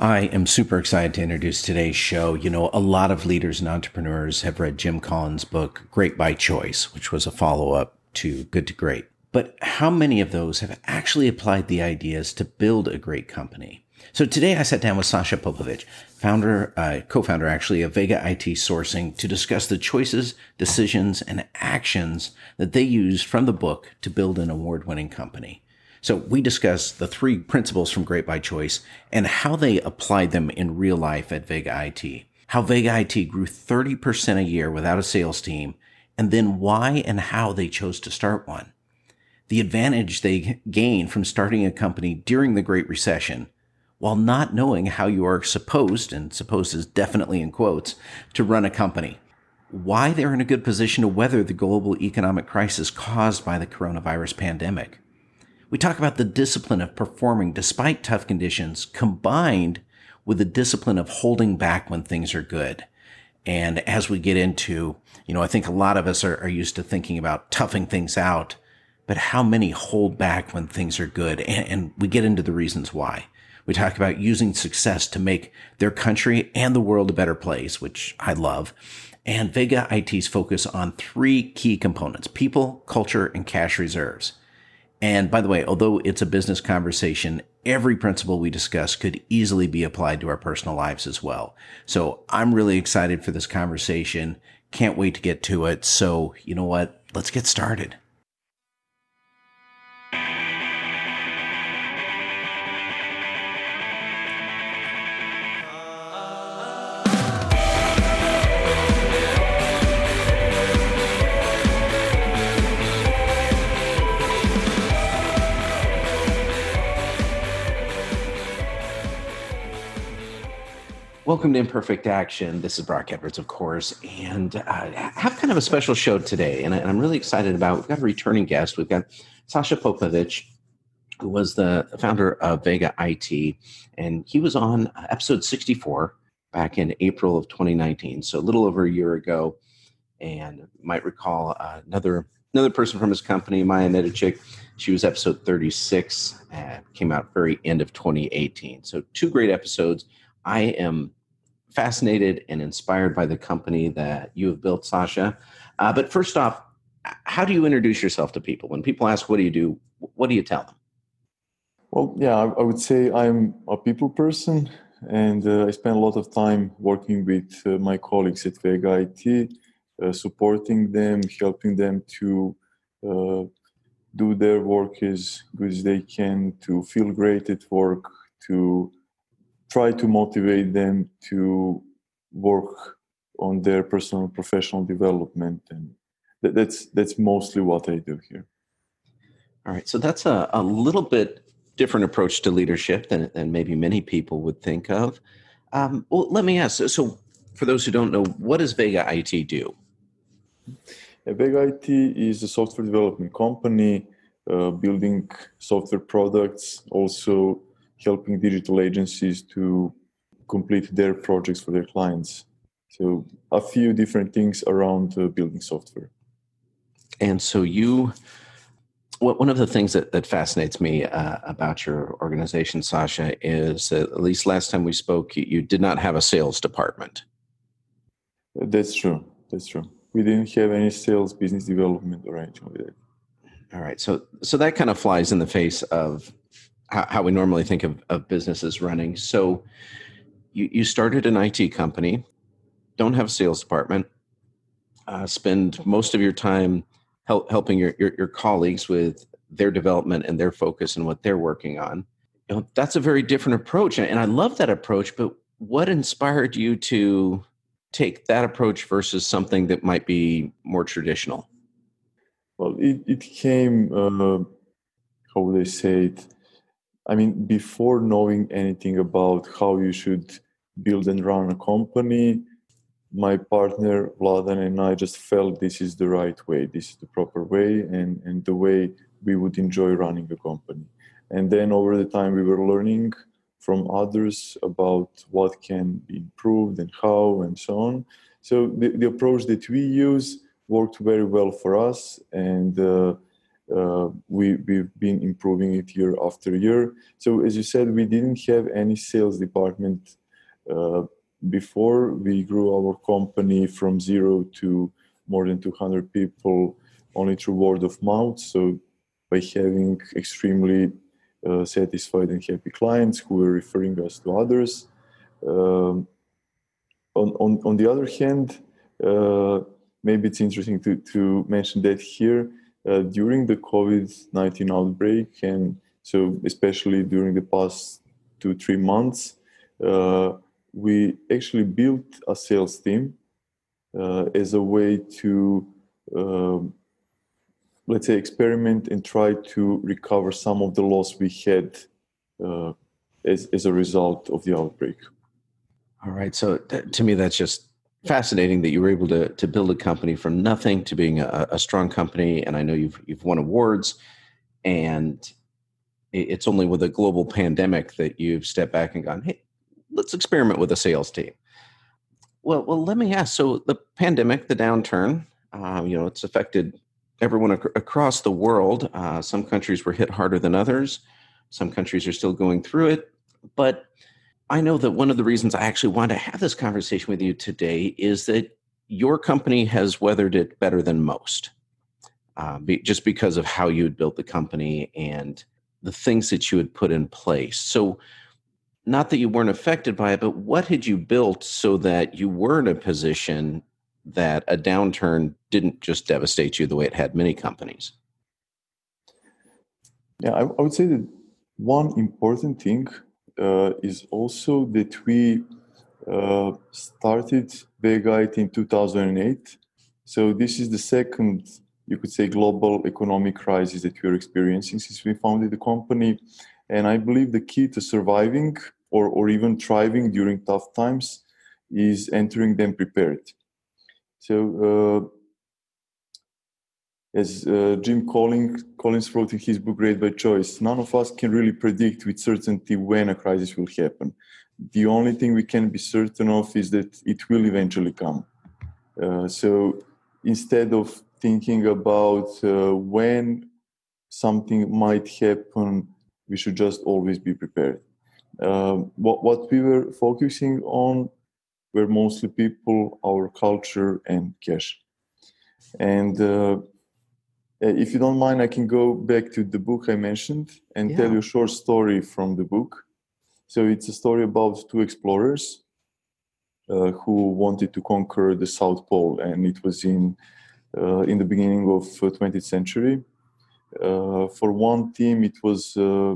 I am super excited to introduce today's show. You know, a lot of leaders and entrepreneurs have read Jim Collins' book, Great by Choice, which was a follow up to Good to Great. But how many of those have actually applied the ideas to build a great company? So today I sat down with Sasa Popovic, founder, uh, co-founder actually of Vega IT Sourcing to discuss the choices, decisions, and actions that they used from the book to build an award-winning company. So we discussed the three principles from Great by Choice and how they applied them in real life at Vega IT. How Vega IT grew 30% a year without a sales team, and then why and how they chose to start one. The advantage they gained from starting a company during the Great Recession while not knowing how you are supposed, and supposed is definitely in quotes, to run a company. Why they're in a good position to weather the global economic crisis caused by the coronavirus pandemic we talk about the discipline of performing despite tough conditions combined with the discipline of holding back when things are good. And as we get into, you know, I think a lot of us are, are used to thinking about toughing things out, but how many hold back when things are good? And, and we get into the reasons why. We talk about using success to make their country and the world a better place, which I love. And Vega IT's focus on three key components, people, culture, and cash reserves. And by the way, although it's a business conversation, every principle we discuss could easily be applied to our personal lives as well. So I'm really excited for this conversation. Can't wait to get to it. So, you know what? Let's get started. Welcome to Imperfect Action. This is Brock Edwards, of course, and uh, have kind of a special show today. And, I, am really excited about. We've got a returning guest. We've got Sasa Popovic, who was the founder of Vega IT, and he was on episode 64 back in April of 2019, so a little over a year ago. And might recall uh, another another person from his company, Maya Nedicic. She was episode 36, and came out very end of 2018. So two great episodes. I am fascinated and inspired by the company that you have built, Sasa. Uh, but first off, how do you introduce yourself to people? When people ask, what do you do? What do you tell them? Well, yeah, I would say I'm a people person and uh, I spend a lot of time working with uh, my colleagues at Vega IT, uh, supporting them, helping them to uh, do their work as good as they can, to feel great at work, to try to motivate them to work on their personal professional development and that's that's mostly what i do here. All right so that's a, a little bit different approach to leadership than, than maybe many people would think of. Um, well let me ask so for those who don't know what does vega it do? Yeah, vega it is a software development company uh, building software products also helping digital agencies to complete their projects for their clients. So a few different things around uh, building software. And so you, one of the things that, that fascinates me uh, about your organization, Sasa, is that at least last time we spoke, you, you did not have a sales department. That's true. That's true. We didn't have any sales, business development, or anything like that. All right. So, so that kind of flies in the face of how, how we normally think of, of businesses running. So you, you started an IT company, don't have a sales department, uh, spend most of your time help, helping your, your, your colleagues with their development and their focus and what they're working on. You know, that's a very different approach. And I love that approach, but what inspired you to take that approach versus something that might be more traditional? Well, it, it came, uh, how would I say it? I mean, before knowing anything about how you should build and run a company, my partner Vladan and I just felt this is the right way, this is the proper way, and, and the way we would enjoy running a company. And then over the time, we were learning from others about what can be improved and how and so on. So the, the approach that we use worked very well for us, and uh, uh, we, we've been improving it year after year. So, as you said, we didn't have any sales department uh, before. We grew our company from zero to more than 200 people only through word of mouth. So, by having extremely uh, satisfied and happy clients who were referring us to others. Um, on, on, on the other hand, uh, maybe it's interesting to, to mention that here uh, during the COVID 19 outbreak, and so especially during the past two, three months, uh, we actually built a sales team uh, as a way to, um, let's say, experiment and try to recover some of the loss we had uh, as, as a result of the outbreak. All right. So th- to me, that's just fascinating that you were able to to build a company from nothing to being a, a strong company. And I know you've you've won awards, and it's only with a global pandemic that you've stepped back and gone, hey, let's experiment with a sales team. Well, well, let me ask. So the pandemic, the downturn, um, you know, it's affected everyone ac- across the world. Uh, some countries were hit harder than others. Some countries are still going through it, but I know that one of the reasons I actually want to have this conversation with you today is that your company has weathered it better than most, uh, be, just because of how you had built the company and the things that you had put in place. So, not that you weren't affected by it, but what had you built so that you were in a position that a downturn didn't just devastate you the way it had many companies? Yeah, I, I would say that one important thing is also that we uh, started Vega in 2008. So this is the second, you could say, global economic crisis that we are experiencing since we founded the company. And I believe the key to surviving or, or even thriving during tough times is entering them prepared. So uh, as uh, Jim Collins, Collins wrote in his book Great by Choice, none of us can really predict with certainty when a crisis will happen. The only thing we can be certain of is that it will eventually come. Uh, so instead of thinking about uh, when something might happen, we should just always be prepared. Um, what, what we were focusing on were mostly people, our culture, and cash. And uh, uh, if you don't mind, I can go back to the book I mentioned and yeah. tell you a short story from the book. So it's a story about two explorers uh, who wanted to conquer the South Pole, and it was in uh, in the beginning of 20th uh, century. Uh, for one team, it was uh,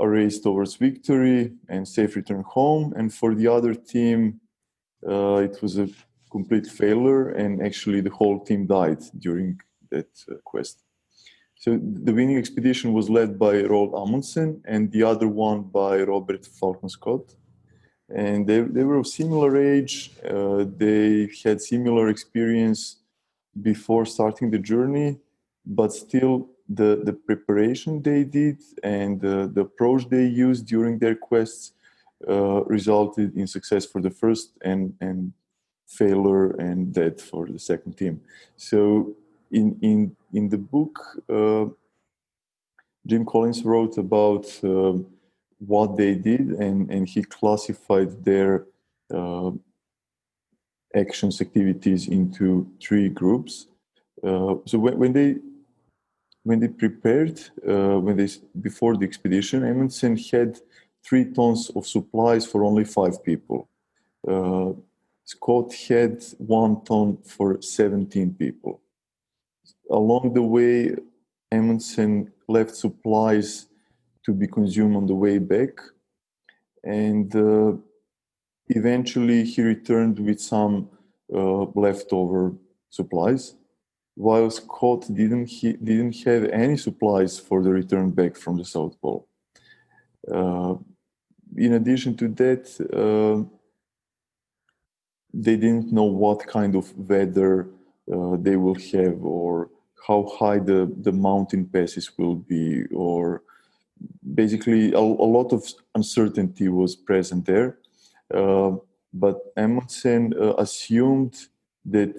a race towards victory and safe return home, and for the other team, it was a complete failure, and actually the whole team died during that uh, quest. So the winning expedition was led by Roald Amundsen and the other one by Robert Falcon Scott. And they, they were of similar age. Uh, they had similar experience before starting the journey, but still the, the preparation they did and uh, the approach they used during their quests uh, resulted in success for the first and, and failure and death for the second team. So in in in the book, uh, Jim Collins wrote about uh, what they did, and and he classified their uh, actions activities into three groups. So when, when they when they prepared uh, when they before the expedition, Amundsen had three tons of supplies for only five people. Uh, Scott had one ton for 17 people along the way, Amundsen left supplies to be consumed on the way back, and uh, eventually he returned with some uh, leftover supplies. While Scott didn't he didn't have any supplies for the return back from the South Pole. Uh, in addition to that, uh, they didn't know what kind of weather uh, they will have or how high the, the mountain passes will be, or basically a, a lot of uncertainty was present there. Uh, but Amundsen uh, assumed that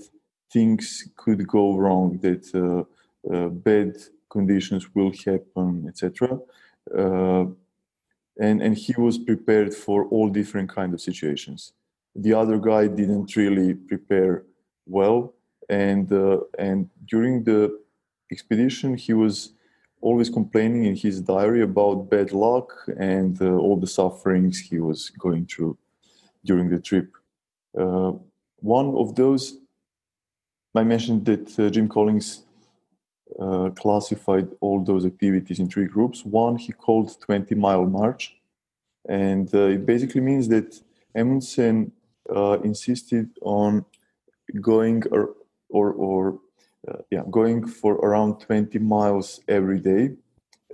things could go wrong, that uh, uh bad conditions will happen, etc. Uh, and and he was prepared for all different kind of situations. The other guy didn't really prepare well, and uh, and during the expedition he was always complaining in his diary about bad luck and uh, all the sufferings he was going through during the trip. Uh, one of those, I mentioned that uh, Jim Collins uh, classified all those activities in three groups. One he called 20 mile march, and uh, it basically means that Amundsen uh, insisted on going or, or uh, yeah going for around 20 miles every day,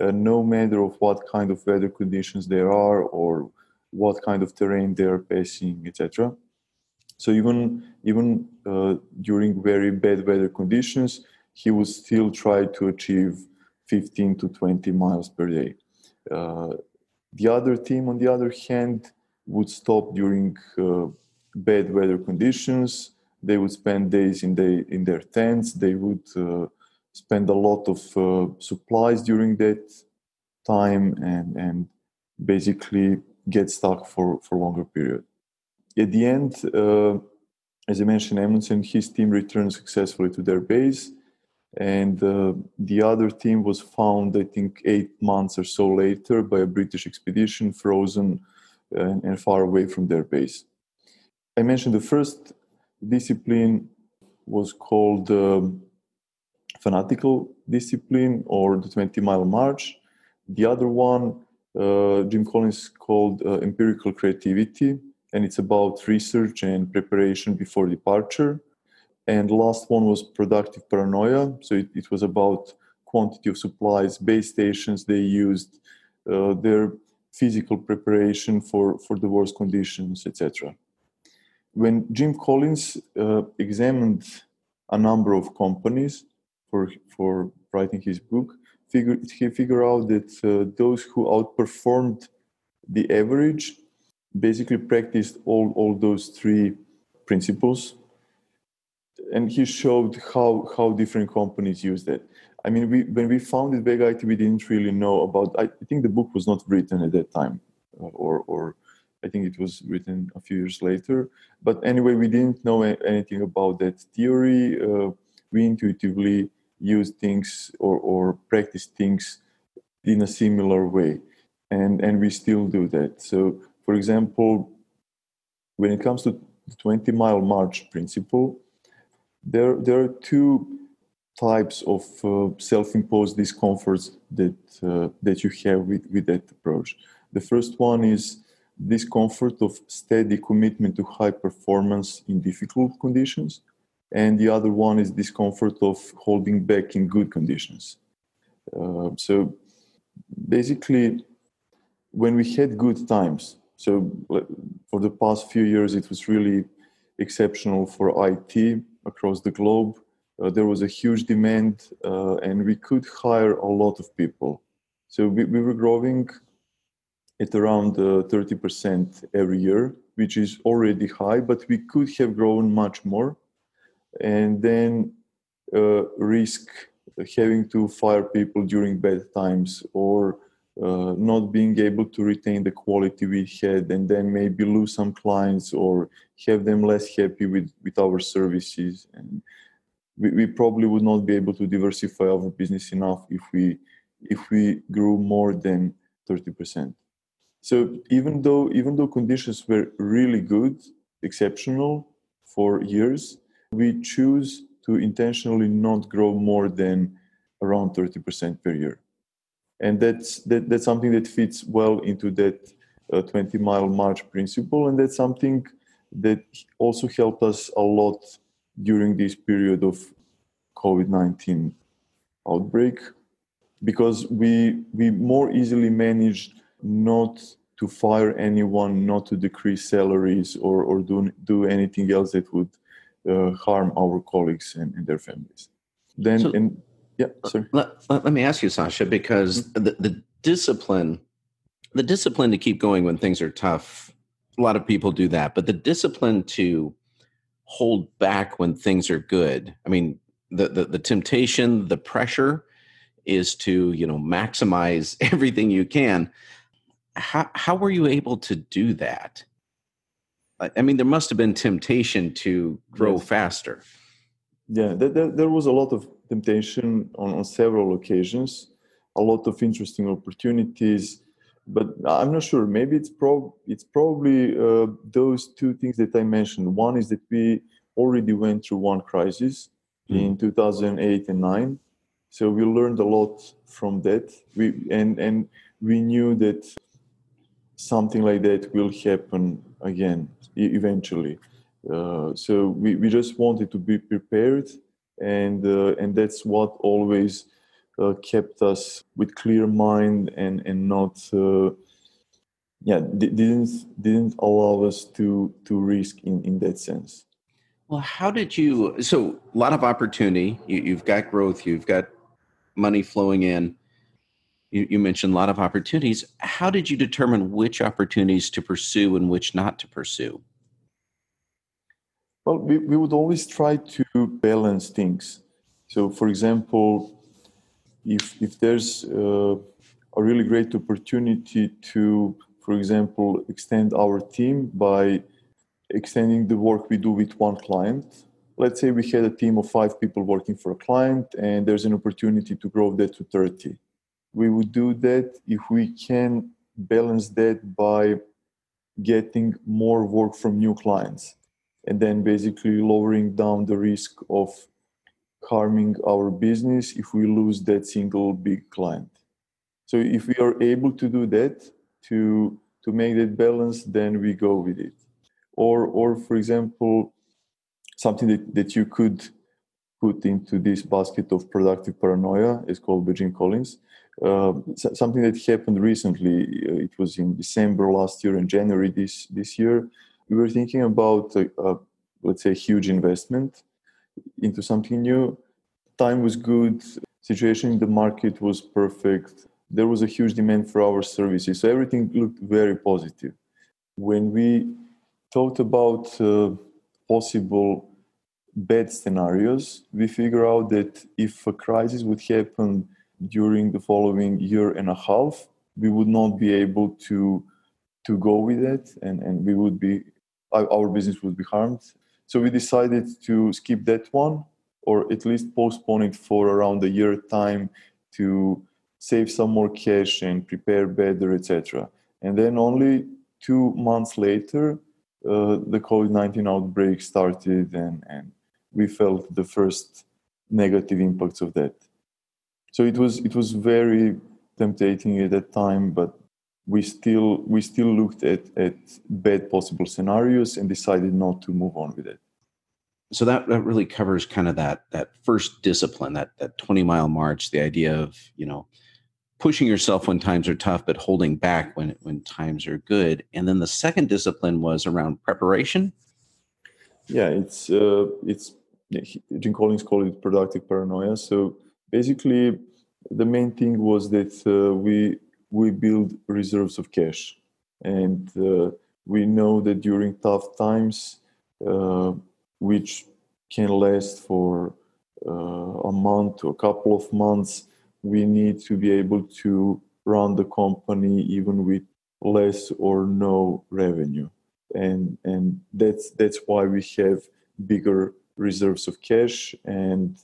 uh, no matter of what kind of weather conditions there are or what kind of terrain they are passing, etc. So even even uh, during very bad weather conditions, he would still try to achieve 15 to 20 miles per day. Uh, the other team, on the other hand, would stop during uh, bad weather conditions. They would spend days in, the, in their tents. They would uh, spend a lot of uh, supplies during that time and, and basically get stuck for, for longer period. At the end, uh, as I mentioned, Amundsen, and his team returned successfully to their base and uh, the other team was found i think eight months or so later by a british expedition frozen and, and, far away from their base i mentioned the first discipline was called um, fanatical discipline or the 20 mile march. The other one uh, jim collins called uh, empirical creativity and it's about research and preparation before departure. And last one was productive paranoia. So it, it was about quantity of supplies base stations they used uh, their physical preparation for for the worst conditions etc when jim collins uh, examined a number of companies for for writing his book he figured out that uh, those who outperformed the average basically practiced all all those three principles and he showed how how different companies use that. I mean, we when we founded Vega IT, we didn't really know about. I think the book was not written at that time, uh, or or I think it was written a few years later. But anyway, we didn't know anything about that theory. Uh, we intuitively use things or or practice things in a similar way, and and we still do that. So, for example, when it comes to the 20 mile march principle there there are two types of uh, self-imposed discomforts that uh, that you have with with that approach. The first one is discomfort of steady commitment to high performance in difficult conditions, and the other one is discomfort of holding back in good conditions. Uh, so basically, when we had good times, so for the past few years, it was really exceptional for IT across the globe. Uh, there was a huge demand, uh, and we could hire a lot of people. So we, we were growing at around uh, 30% every year, which is already high, but we could have grown much more. And then uh, risk having to fire people during bad times or uh, not being able to retain the quality we had and then maybe lose some clients or have them less happy with, with our services and we, we probably would not be able to diversify our business enough if we if we grew more than 30% so even though even though conditions were really good exceptional for years we choose to intentionally not grow more than around 30% per year. And that's that, that's something that fits well into that uh, 20 mile march principle and that's something that also helped us a lot during this period of covid-19 outbreak because we we more easily managed not to fire anyone not to decrease salaries or or do do anything else that would uh, harm our colleagues and, and their families then so, and yeah, sorry. Let, let, let me ask you, Sasa, because mm-hmm. the, the discipline, the discipline to keep going when things are tough, a lot of people do that, but the discipline to hold back when things are good. I mean, the, the, the temptation, the pressure is to you know maximize everything you can how how were you able to do that i mean there must have been temptation to grow yes. faster yeah there, there, was a lot of temptation on, on several occasions a lot of interesting opportunities but i'm not sure maybe it's prob it's probably uh, those two things that i mentioned one is that we already went through one crisis mm. in 2008 and 9 so we learned a lot from that we and and we knew that something like that will happen again eventually. Uh, so we, we just wanted to be prepared and uh, and that's what always uh, kept us with clear mind and and not uh, yeah didn't didn't allow us to to risk in in that sense. Well how did you so a lot of opportunity. You, you've got growth you've got money flowing in you, you mentioned a lot of opportunities how did you determine which opportunities to pursue and which not to pursue well we, we would always try to balance things so for example if if there's uh, a really great opportunity to, for example, extend our team by extending the work we do with one client. Let's say we had a team of five people working for a client, and there's an opportunity to grow that to 30. We would do that if we can balance that by getting more work from new clients and then basically lowering down the risk of harming our business if we lose that single big client. So if we are able to do that to to make that balance, then we go with it. Or or for example, something that, that you could put into this basket of productive paranoia is called Jim Collins. Uh, something that happened recently. Uh, it was in December last year and January this this year. We were thinking about a, a, let's say a huge investment into something new. Time was good, situation in the market was perfect. There was a huge demand for our services, so everything looked very positive. When we thought about uh, possible bad scenarios, we figure out that if a crisis would happen during the following year and a half, we would not be able to to go with it, and, and we would be our business would be harmed so we decided to skip that one or at least postpone it for around a year time to save some more cash and prepare better, etc. And then only two months later, uh, the COVID 19 outbreak started and, and we felt the first negative impacts of that. So it was it was very tempting at that time, but we still we still looked at, at bad possible scenarios and decided not to move on with it. So that, that really covers kind of that that first discipline that that 20 mile march the idea of you know pushing yourself when times are tough but holding back when when times are good. And then the second discipline was around preparation. Yeah it's uh, it's jim collins called it productive paranoia. So basically the main thing was that uh, we we build reserves of cash and uh, we know that during tough times uh, which can last for uh, a month to a couple of months, we need to be able to run the company even with less or no revenue. And, and that's, that's why we have bigger reserves of cash. And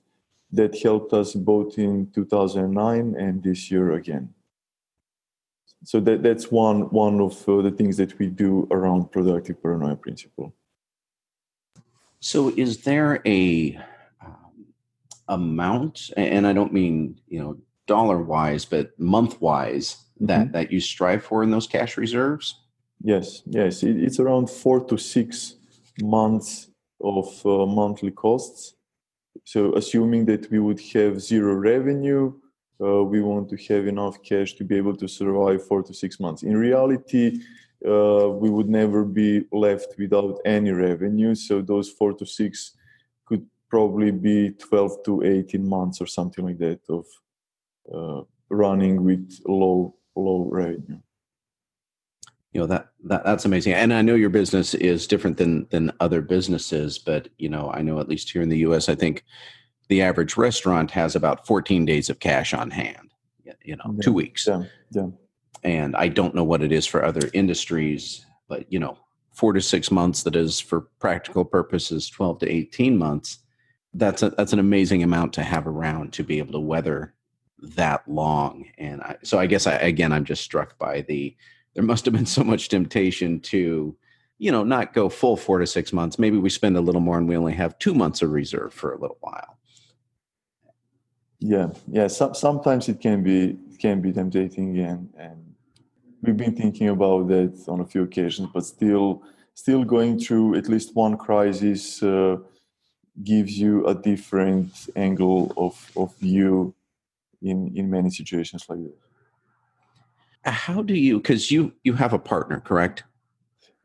that helped us both in 2009 and this year again. So that, that's one, one of uh, the things that we do around productive paranoia principle. So, is there a um, amount, and I don't mean you know dollar wise, but month wise that mm-hmm. that you strive for in those cash reserves? Yes, yes, it, it's around four to six months of uh, monthly costs. So, assuming that we would have zero revenue, uh, we want to have enough cash to be able to survive four to six months. In reality, uh, we would never be left without any revenue. So those four to six could probably be 12 to 18 months or something like that of uh, running with low low revenue. You know that, that that's amazing, and I know your business is different than than other businesses, but you know I know at least here in the U.S. I think the average restaurant has about 14 days of cash on hand, you know, Yeah. two weeks. Yeah, yeah, And I don't know what it is for other industries, but you know, four to six months that is for practical purposes, 12 to 18 months. That's a, that's an amazing amount to have around to be able to weather that long. And I, so I guess I, again, I'm just struck by the, there must have been so much temptation to, you know, not go full four to six months. Maybe we spend a little more and we only have two months of reserve for a little while. yeah, yeah. Some, sometimes it can be can be tempting, and and we've been thinking about that on a few occasions, but still still going through at least one crisis uh, gives you a different angle of of view in in many situations like this. How do you, because you, you have a partner, correct?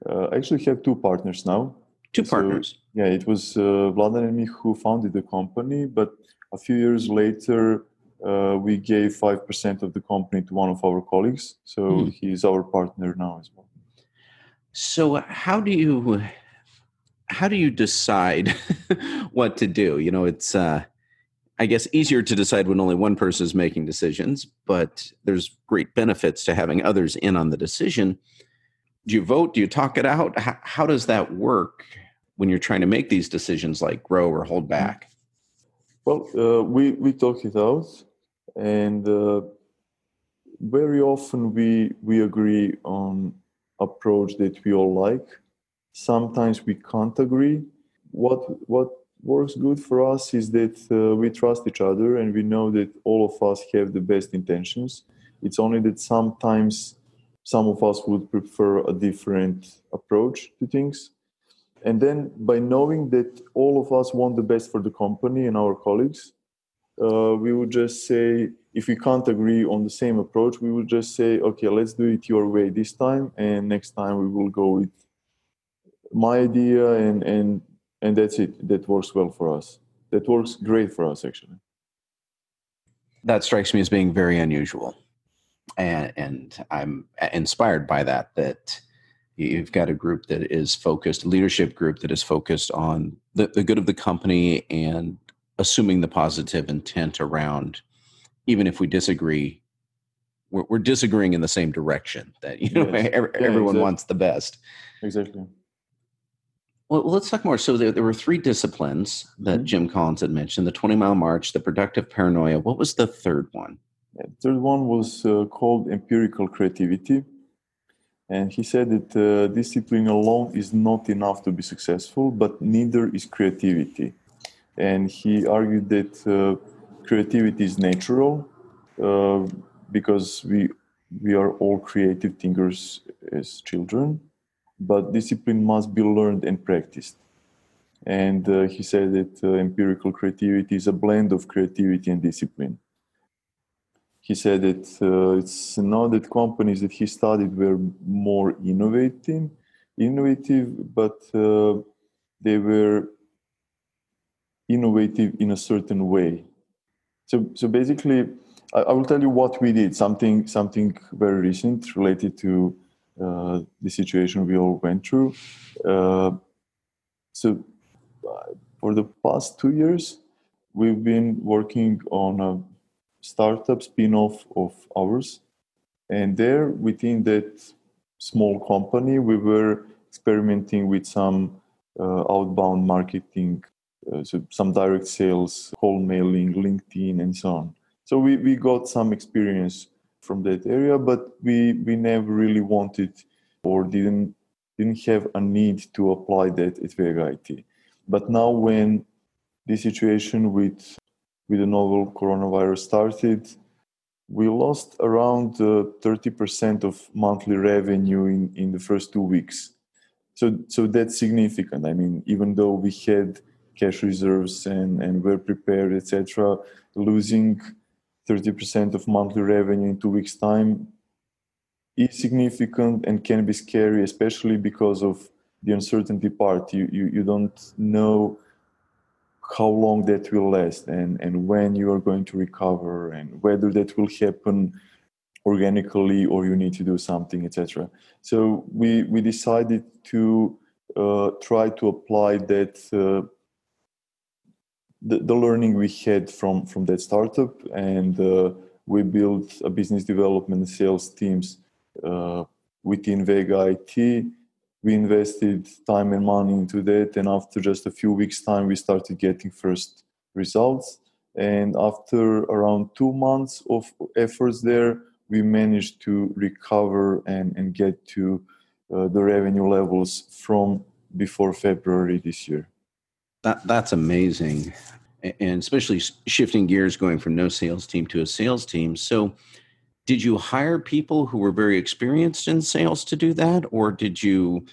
Uh, I actually have two partners now. Two So- partners. Yeah, it was uh, Vladan and me who founded the company, but a few years later, uh, we gave 5% of the company to one of our colleagues. So Hmm. he's our partner now as well. So how do you how do you decide what to do? You know, it's uh I guess easier to decide when only one person is making decisions, but there's great benefits to having others in on the decision. Do you vote? Do you talk it out? How, how does that work when you're trying to make these decisions like grow or hold back? Well, uh, we, we talk it out, and uh, very often we, we agree on approach that we all like. Sometimes we can't agree. What, what works good for us is that uh, we trust each other and we know that all of us have the best intentions. It's only that sometimes some of us would prefer a different approach to things. And then by knowing that all of us want the best for the company and our colleagues, uh, we would just say, if we can't agree on the same approach, we would just say, okay, let's do it your way this time, and next time we will go with my idea, and and and that's it. That works well for us. That works great for us, actually. that strikes me as being very unusual and, and i'm inspired by that that you've got a group that is focused a leadership group that is focused on the, the good of the company and assuming the positive intent around even if we disagree we're, we're disagreeing in the same direction that you know Yes. ev- Yeah, everyone exactly. wants the best Exactly. Well, let's talk more. So there, there were three disciplines that Mhm. Jim Collins had mentioned: the Twenty Mile March, the Productive Paranoia. What was the third one? The third one was uh, called empirical creativity. And he said that uh, discipline alone is not enough to be successful, but neither is creativity. And he argued that uh, creativity is natural uh, because we, we are all creative thinkers as children, but discipline must be learned and practiced. And uh, he said that uh, empirical creativity is a blend of creativity and discipline he said that uh, it's not that companies that he studied were more innovating, innovative, but uh, they were innovative in a certain way. So, so basically, I, I will tell you what we did. Something, something very recent related to uh, the situation we all went through. Uh, so, for the past two years, we've been working on a startup spin-off of ours and there within that small company we were experimenting with some uh, outbound marketing uh, so some direct sales cold mailing linkedin and so on so we, we got some experience from that area but we we never really wanted or didn't didn't have a need to apply that at Vega IT. But now when the situation with with the novel coronavirus started, we lost around uh, 30% of monthly revenue in, in the first two weeks. So, so that's significant. I mean, even though we had cash reserves and, and were prepared, etc., losing 30% of monthly revenue in two weeks' time is significant and can be scary, especially because of the uncertainty part. You, you, you don't know how long that will last and, and when you are going to recover and whether that will happen organically or you need to do something etc so we we decided to uh, try to apply that uh, the, the learning we had from from that startup and uh, we built a business development and sales teams uh, within vega it we invested time and money into that and after just a few weeks time we started getting first results. And after around two months of efforts there we managed to recover and, and get to uh, the revenue levels from before february this year that that's amazing, and especially shifting gears, going from no sales team to a sales team. So, did you hire people who were very experienced in sales to do that, or did you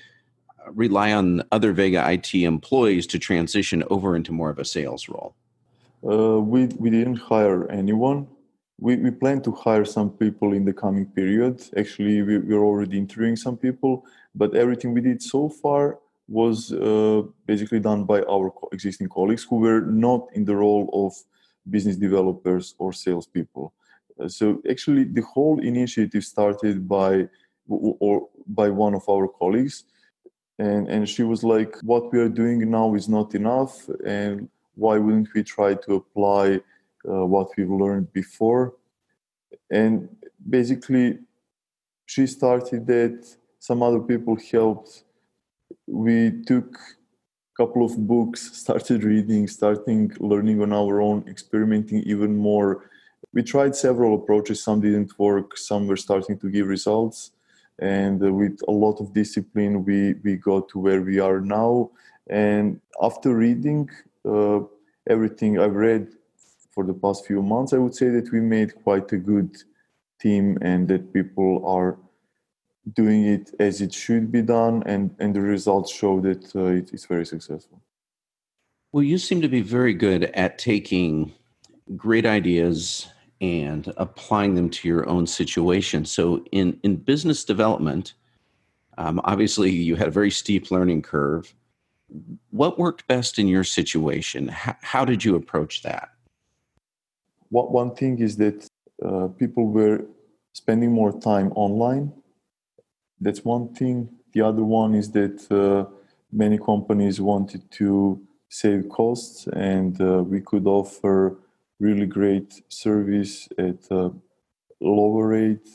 uh, rely on other Vega IT employees to transition over into more of a sales role? Uh, we we didn't hire anyone. We we plan to hire some people in the coming period. Actually, we, we're already interviewing some people, but everything we did so far was uh, basically done by our existing colleagues who were not in the role of business developers or salespeople. Uh, so actually, the whole initiative started by or by one of our colleagues, and and she was like, "What we are doing now is not enough, and why wouldn't we try to apply uh, what we've learned before?" And basically, she started that. Some other people helped we took a couple of books, started reading, starting learning on our own, experimenting even more. We tried several approaches, some didn't work, some were starting to give results. And uh, with a lot of discipline, we, we got to where we are now. And after reading uh, everything I've read for the past few months, I would say that we made quite a good team and that people are doing it as it should be done, and, and the results show that uh, it is very successful. Well, you seem to be very good at taking great ideas and applying them to your own situation. So, in, in business development, um, obviously you had a very steep learning curve. What worked best in your situation? How, how did you approach that? What, one thing is that uh, people were spending more time online that's one thing. The other one is that uh, many companies wanted to save costs, and uh, we could offer really great service at a lower rate.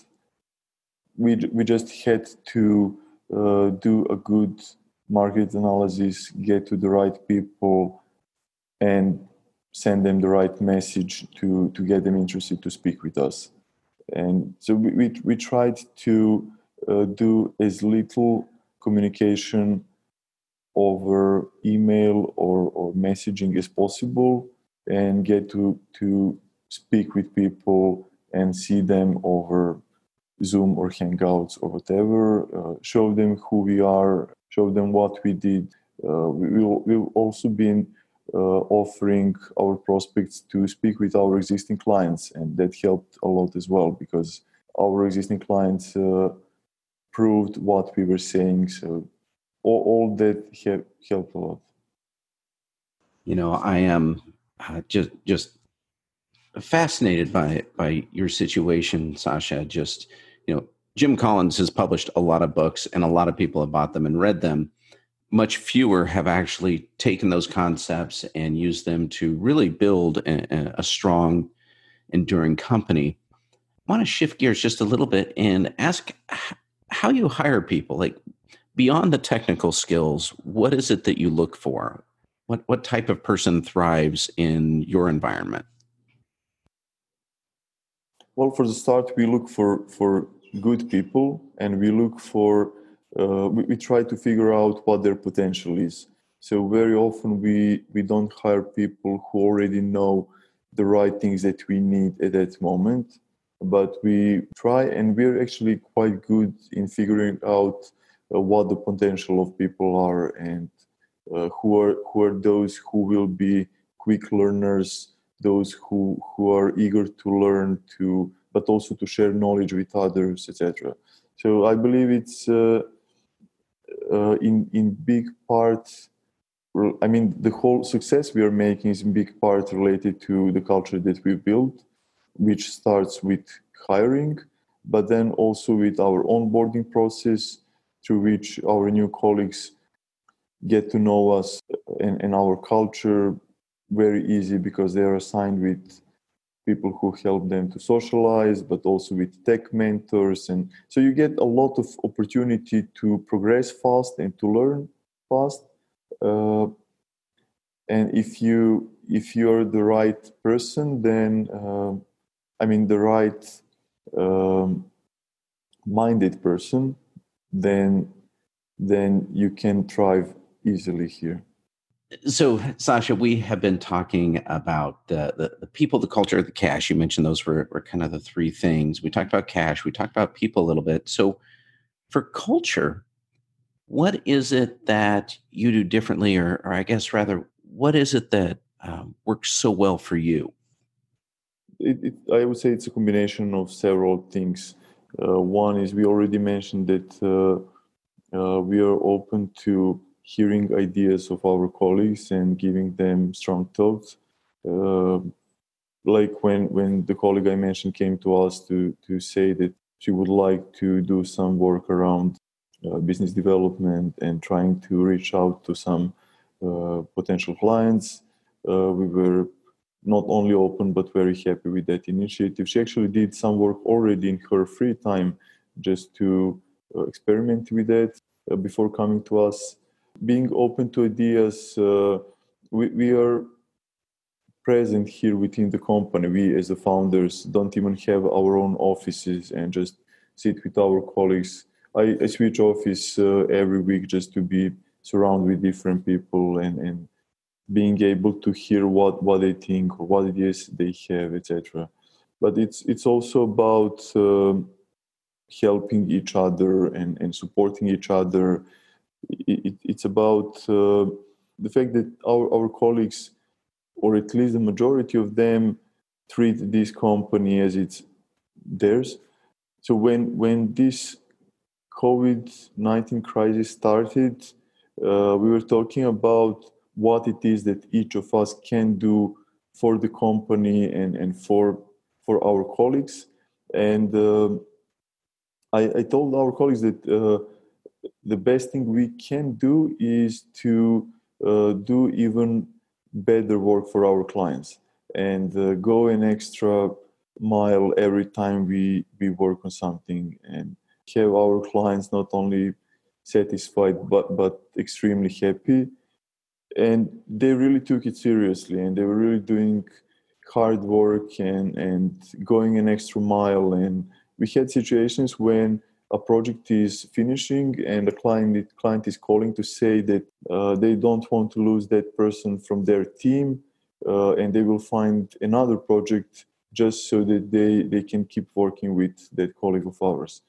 We we just had to uh, do a good market analysis, get to the right people, and send them the right message to to get them interested to speak with us. And so we we, we tried to uh, do as little communication over email or, or messaging as possible and get to, to speak with people and see them over Zoom or Hangouts or whatever, uh, show them who we are, show them what we did. Uh, we will, we've also been uh, offering our prospects to speak with our existing clients, and that helped a lot as well because our existing clients uh, proved what we were saying. So all, all that have, helped a lot. You know, I am uh, just just fascinated by by your situation, Sasa. Just you know, Jim Collins has published a lot of books, and a lot of people have bought them and read them. Much fewer have actually taken those concepts and used them to really build a, a strong, enduring company. I want to shift gears just a little bit and ask how you hire people like beyond the technical skills what is it that you look for? What what type of person thrives in your environment? Well for the start we look for for good people and we look for uh, we, we try to figure out what their potential is. So very often we we don't hire people who already know the right things that we need at that moment but we try and we're actually quite good in figuring out uh, what the potential of people are and uh, who are who are those who will be quick learners those who who are eager to learn to but also to share knowledge with others etc so i believe it's uh, uh, in in big part i mean the whole success we are making is in big part related to the culture that we built which starts with hiring, but then also with our onboarding process through which our new colleagues get to know us and, and our culture, very easy because they are assigned with people who help them to socialize, but also with tech mentors. And so you get a lot of opportunity to progress fast and to learn fast. Uh, and if you if you're the right person, then uh, I mean the right um, minded person, then then you can thrive easily here. So, Sasa, we have been talking about the, the, the, people, the culture, the cash. You mentioned those were, were kind of the three things. We talked about cash, we talked about people a little bit. So, for culture, what is it that you do differently, or, or I guess rather, what is it that um, works so well for you? It, it, I would say it's a combination of several things. Uh, one is we already mentioned that uh, uh, we are open to hearing ideas of our colleagues and giving them strong thoughts. Uh, like when when the colleague I mentioned came to us to to say that she would like to do some work around uh, business development and trying to reach out to some uh, potential clients. We were not only open but very happy with that initiative. She actually did some work already in her free time just to uh, experiment with that uh, before coming to us being open to ideas. Uh, we, we are present here within the company. We, as the founders, don't even have our own offices and just sit with our colleagues. I, I switch office uh, every week just to be surrounded with different people and, and being able to hear what, what they think or what ideas they have, etc. But it's it's also about uh, helping each other and, and supporting each other it, it's about uh, the fact that our, our colleagues, or at least the majority of them, treat this company as it's theirs. So when when this COVID nineteen crisis started, uh, we were talking about what it is that each of us can do for the company and, and for for our colleagues. And uh, I, I, told our colleagues that uh, the best thing we can do is to uh, do even better work for our clients and uh, go an extra mile every time we, we work on something and have our clients not only satisfied but, but extremely happy. And they really took it seriously and they were really doing hard work and, and going an extra mile. And we had situations when a project is finishing and the client the client is calling to say that uh, they don't want to lose that person from their team uh, and they will find another project just so that they they can keep working with that colleague of ours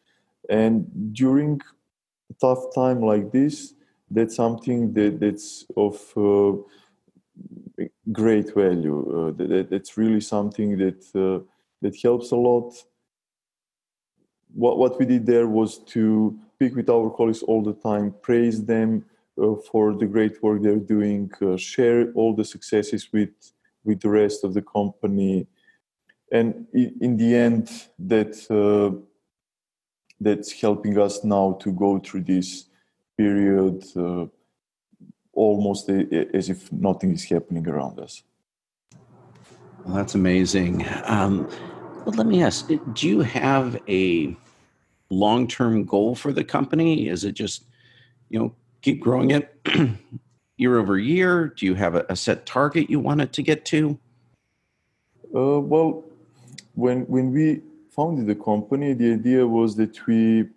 and during a tough time like this that's something that that's of uh, great value uh, that, that's really something that uh, that helps a lot what, what we did there was to speak with our colleagues all the time, praise them uh, for the great work they're doing, uh, share all the successes with, with the rest of the company. And in the end, that, that's helping us now to go through this period uh, almost as if nothing is happening around us. Well, that's amazing. Um, well, let me ask do you have a long term goal for the company? Is it just, you know, keep growing it year over year? Do you have a, a set target you want it to get to? Uh, well, when, when we founded the company, the idea was that we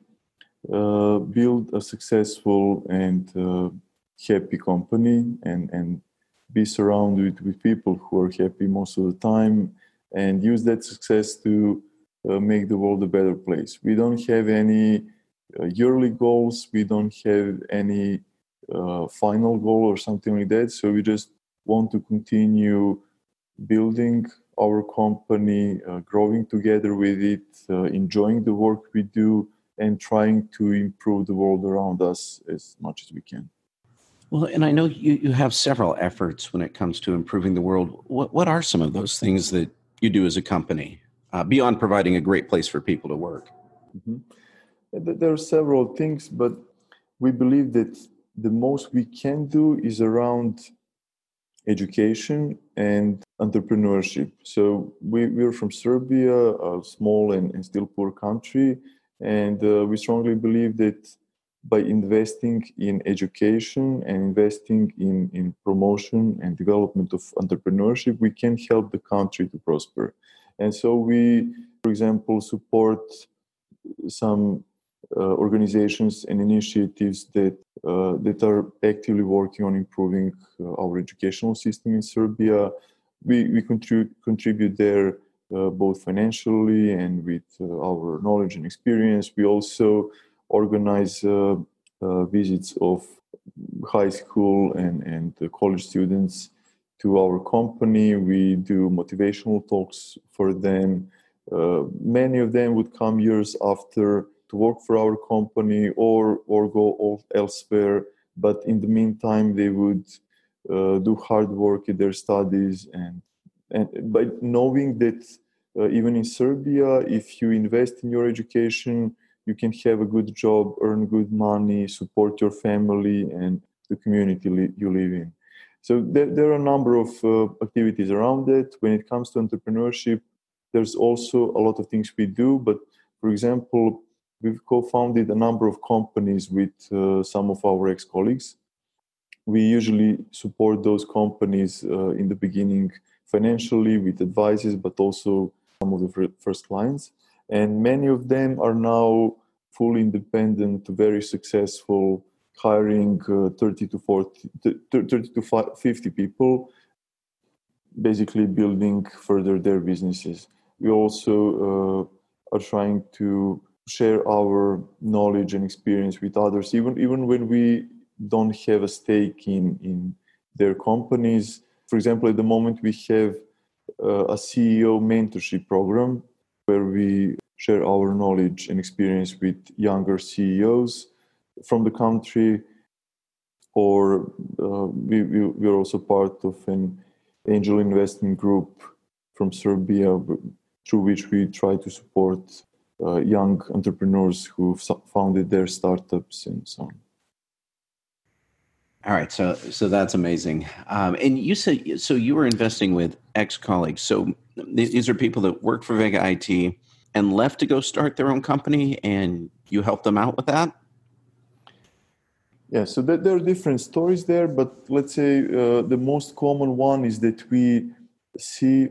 uh, build a successful and uh, happy company and, and be surrounded with people who are happy most of the time and use that success to uh, make the world a better place. We don't have any uh, yearly goals, we don't have any uh, final goal or something like that. So we just want to continue building our company, growing together with it, enjoying the work we do, and trying to improve the world around us as much as we can. Well, and I know you, you have several efforts when it comes to improving the world. What, what are some of those things that you do as a company uh, beyond providing a great place for people to work? Mm-hmm. There are several things, but we believe that the most we can do is around education and entrepreneurship. So we, we're from Serbia, a small and, and still poor country, and uh, we strongly believe that by investing in education and investing in, in promotion and development of entrepreneurship, we can help the country to prosper. And so we, for example, support some uh, organizations and initiatives that uh, that are actively working on improving uh, our educational system in Serbia. We we contribute contribute there uh, both financially and with uh, our knowledge and experience. We also organize uh, visits of high school and and college students to our company. We do motivational talks for them. many of them would come years after to work for our company or or go elsewhere but in the meantime they would uh, do hard work in their studies and and by knowing that uh, even in Serbia if you invest in your education you can have a good job earn good money support your family and the community li- you live in so there, there are a number of uh, activities around it when it comes to entrepreneurship there's also a lot of things we do but for example we've co-founded a number of companies with uh, some of our ex-colleagues. We usually support those companies uh, in the beginning financially with advices, but also some of the first clients. And many of them are now fully independent, very successful, hiring uh, 30 to 40, 30 to 50 people, basically building further their businesses. We also uh, are trying to share our knowledge and experience with others even even when we don't have a stake in in their companies for example at the moment we have a ceo mentorship program where we share our knowledge and experience with younger ceos from the country or uh, we, we, we are also part of an angel investment group from serbia through which we try to support uh, young entrepreneurs who've founded their startups and so on. All right, so so that's amazing. Um, and you said so you were investing with ex colleagues. So these are people that work for Vega IT and left to go start their own company, and you helped them out with that. Yeah, so there are different stories there, but let's say uh, the most common one is that we see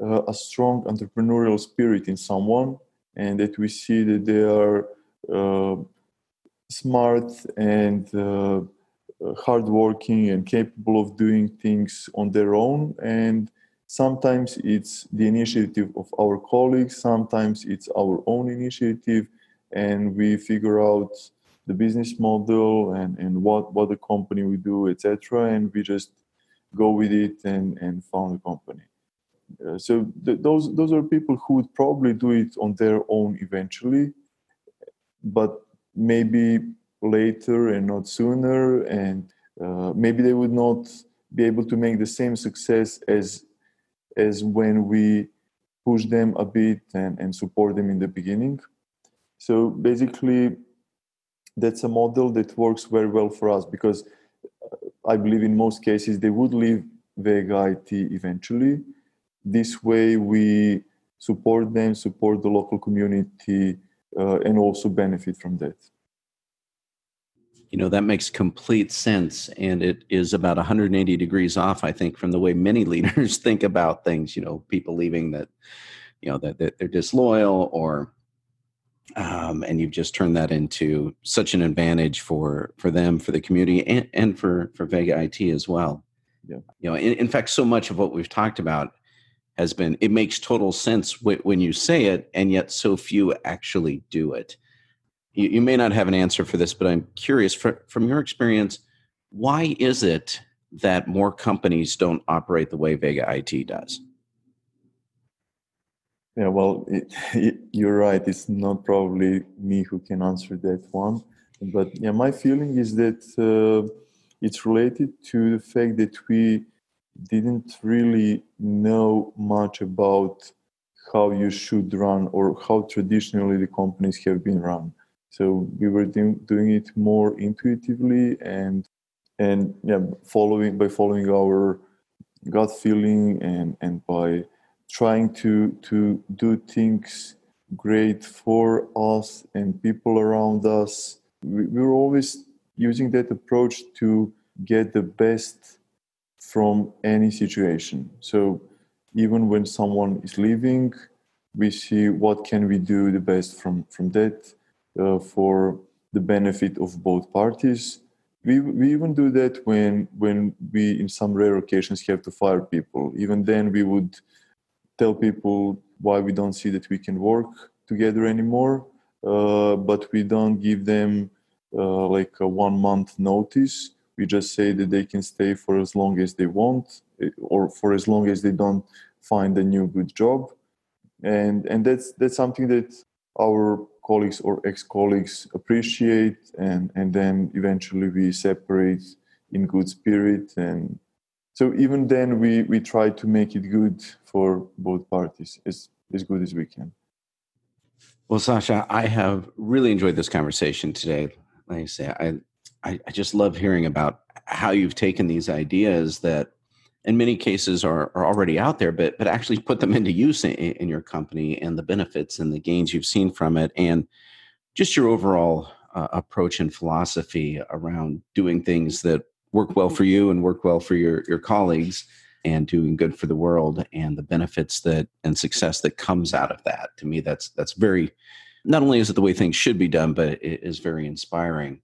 uh, a strong entrepreneurial spirit in someone and that we see that they are uh, smart and uh, hardworking and capable of doing things on their own. And sometimes it's the initiative of our colleagues, sometimes it's our own initiative, and we figure out the business model and, and what, what the company will do, etc. And we just go with it and, and found a company. Uh, so th- those those are people who would probably do it on their own eventually, but maybe later and not sooner, and uh, maybe they would not be able to make the same success as as when we push them a bit and, and support them in the beginning. So basically, that's a model that works very well for us because uh, I believe in most cases they would leave Vega IT eventually this way we support them support the local community uh, and also benefit from that you know that makes complete sense and it is about 180 degrees off i think from the way many leaders think about things you know people leaving that you know that, that they're disloyal or um, and you've just turned that into such an advantage for for them for the community and, and for for vega it as well yeah. you know in, in fact so much of what we've talked about has been it makes total sense w- when you say it and yet so few actually do it you, you, may not have an answer for this but i'm curious for, from your experience why is it that more companies don't operate the way vega it does? Yeah well it, it, you're right. It's not probably me who can answer that one. But yeah my feeling is that uh, it's related to the fact that we didn't really know much about how you should run or how traditionally the companies have been run. So we were do- doing it more intuitively and and yeah, following by following our gut feeling and and by trying to to do things great for us and people around us. We, we're always using that approach to get the best from any situation. So even when someone is leaving we see what can we do the best from from that for the benefit of both parties. We, we even do that when when we in some rare occasions have to fire people. Even then we would tell people why we don't see that we can work together anymore uh, but we don't give them uh, like a one month notice. We just say that they can stay for as long as they want eh, or for as long as they don't find a new good job. And and that's that's something that our colleagues or ex-colleagues appreciate and and then eventually we separate in good spirit and so even then we we try to make it good for both parties as as good as we can. Well sasa i have really enjoyed this conversation today. Like i say i i, I just love hearing about how you've taken these ideas that in many cases are, are already out there, but but actually put them into use in, in, your company and the benefits and the gains you've seen from it, and just your overall uh, approach and philosophy around doing things that work well for you and work well for your your colleagues and doing good for the world and the benefits that and success that comes out of that. To me that's that's very not only is it the way things should be done but it is very inspiring.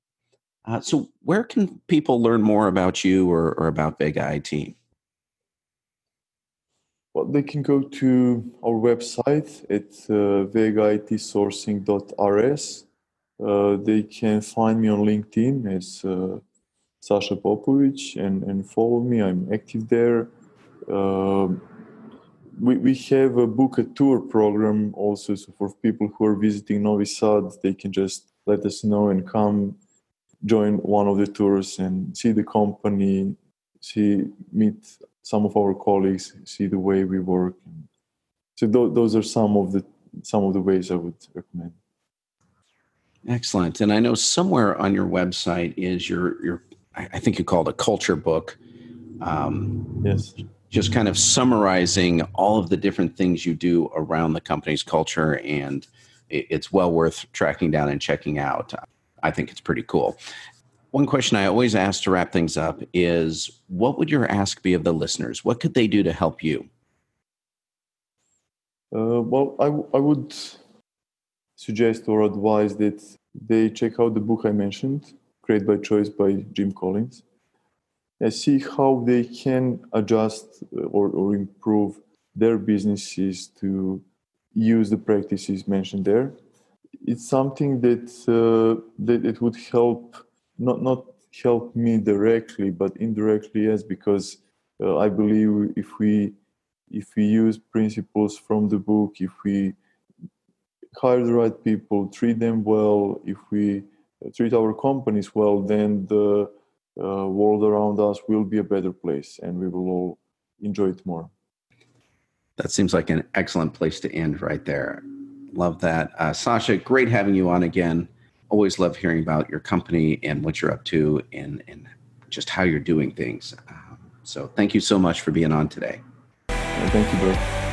Uh, so where can people learn more about you or, or about vega it well, they can go to our website at uh, vegaitsourcing.rs. Uh, they can find me on LinkedIn as uh, Sasa Popovic and, and follow me. I'm active there. Uh, we, we have a book a tour program also so for people who are visiting Novi Sad. They can just let us know and come join one of the tours and see the company, see meet some of our colleagues see the way we work. So th- those are some of the some of the ways I would recommend. Excellent. And I know somewhere on your website is your your I think you called a culture book. Um, yes. Just kind of summarizing all of the different things you do around the company's culture, and it's well worth tracking down and checking out. I think it's pretty cool. One question I always ask to wrap things up is what would your ask be of the listeners? What could they do to help you? Uh, well, I, would suggest or advise that they check out the book I mentioned, Great by Choice by Jim Collins, and see how they can adjust uh, or, or improve their businesses to use the practices mentioned there. It's something that, uh, that it would help not not help me directly, but indirectly yes, because uh, I believe if we if we use principles from the book, if we hire the right people, treat them well, if we treat our companies well, then the uh, world around us will be a better place, and we will all enjoy it more. That seems like an excellent place to end right there. Love that. Uh, Sasa, great having you on again always love hearing about your company and what you're up to and, and just how you're doing things. Um, so thank you so much for being on today. Thank you, bro.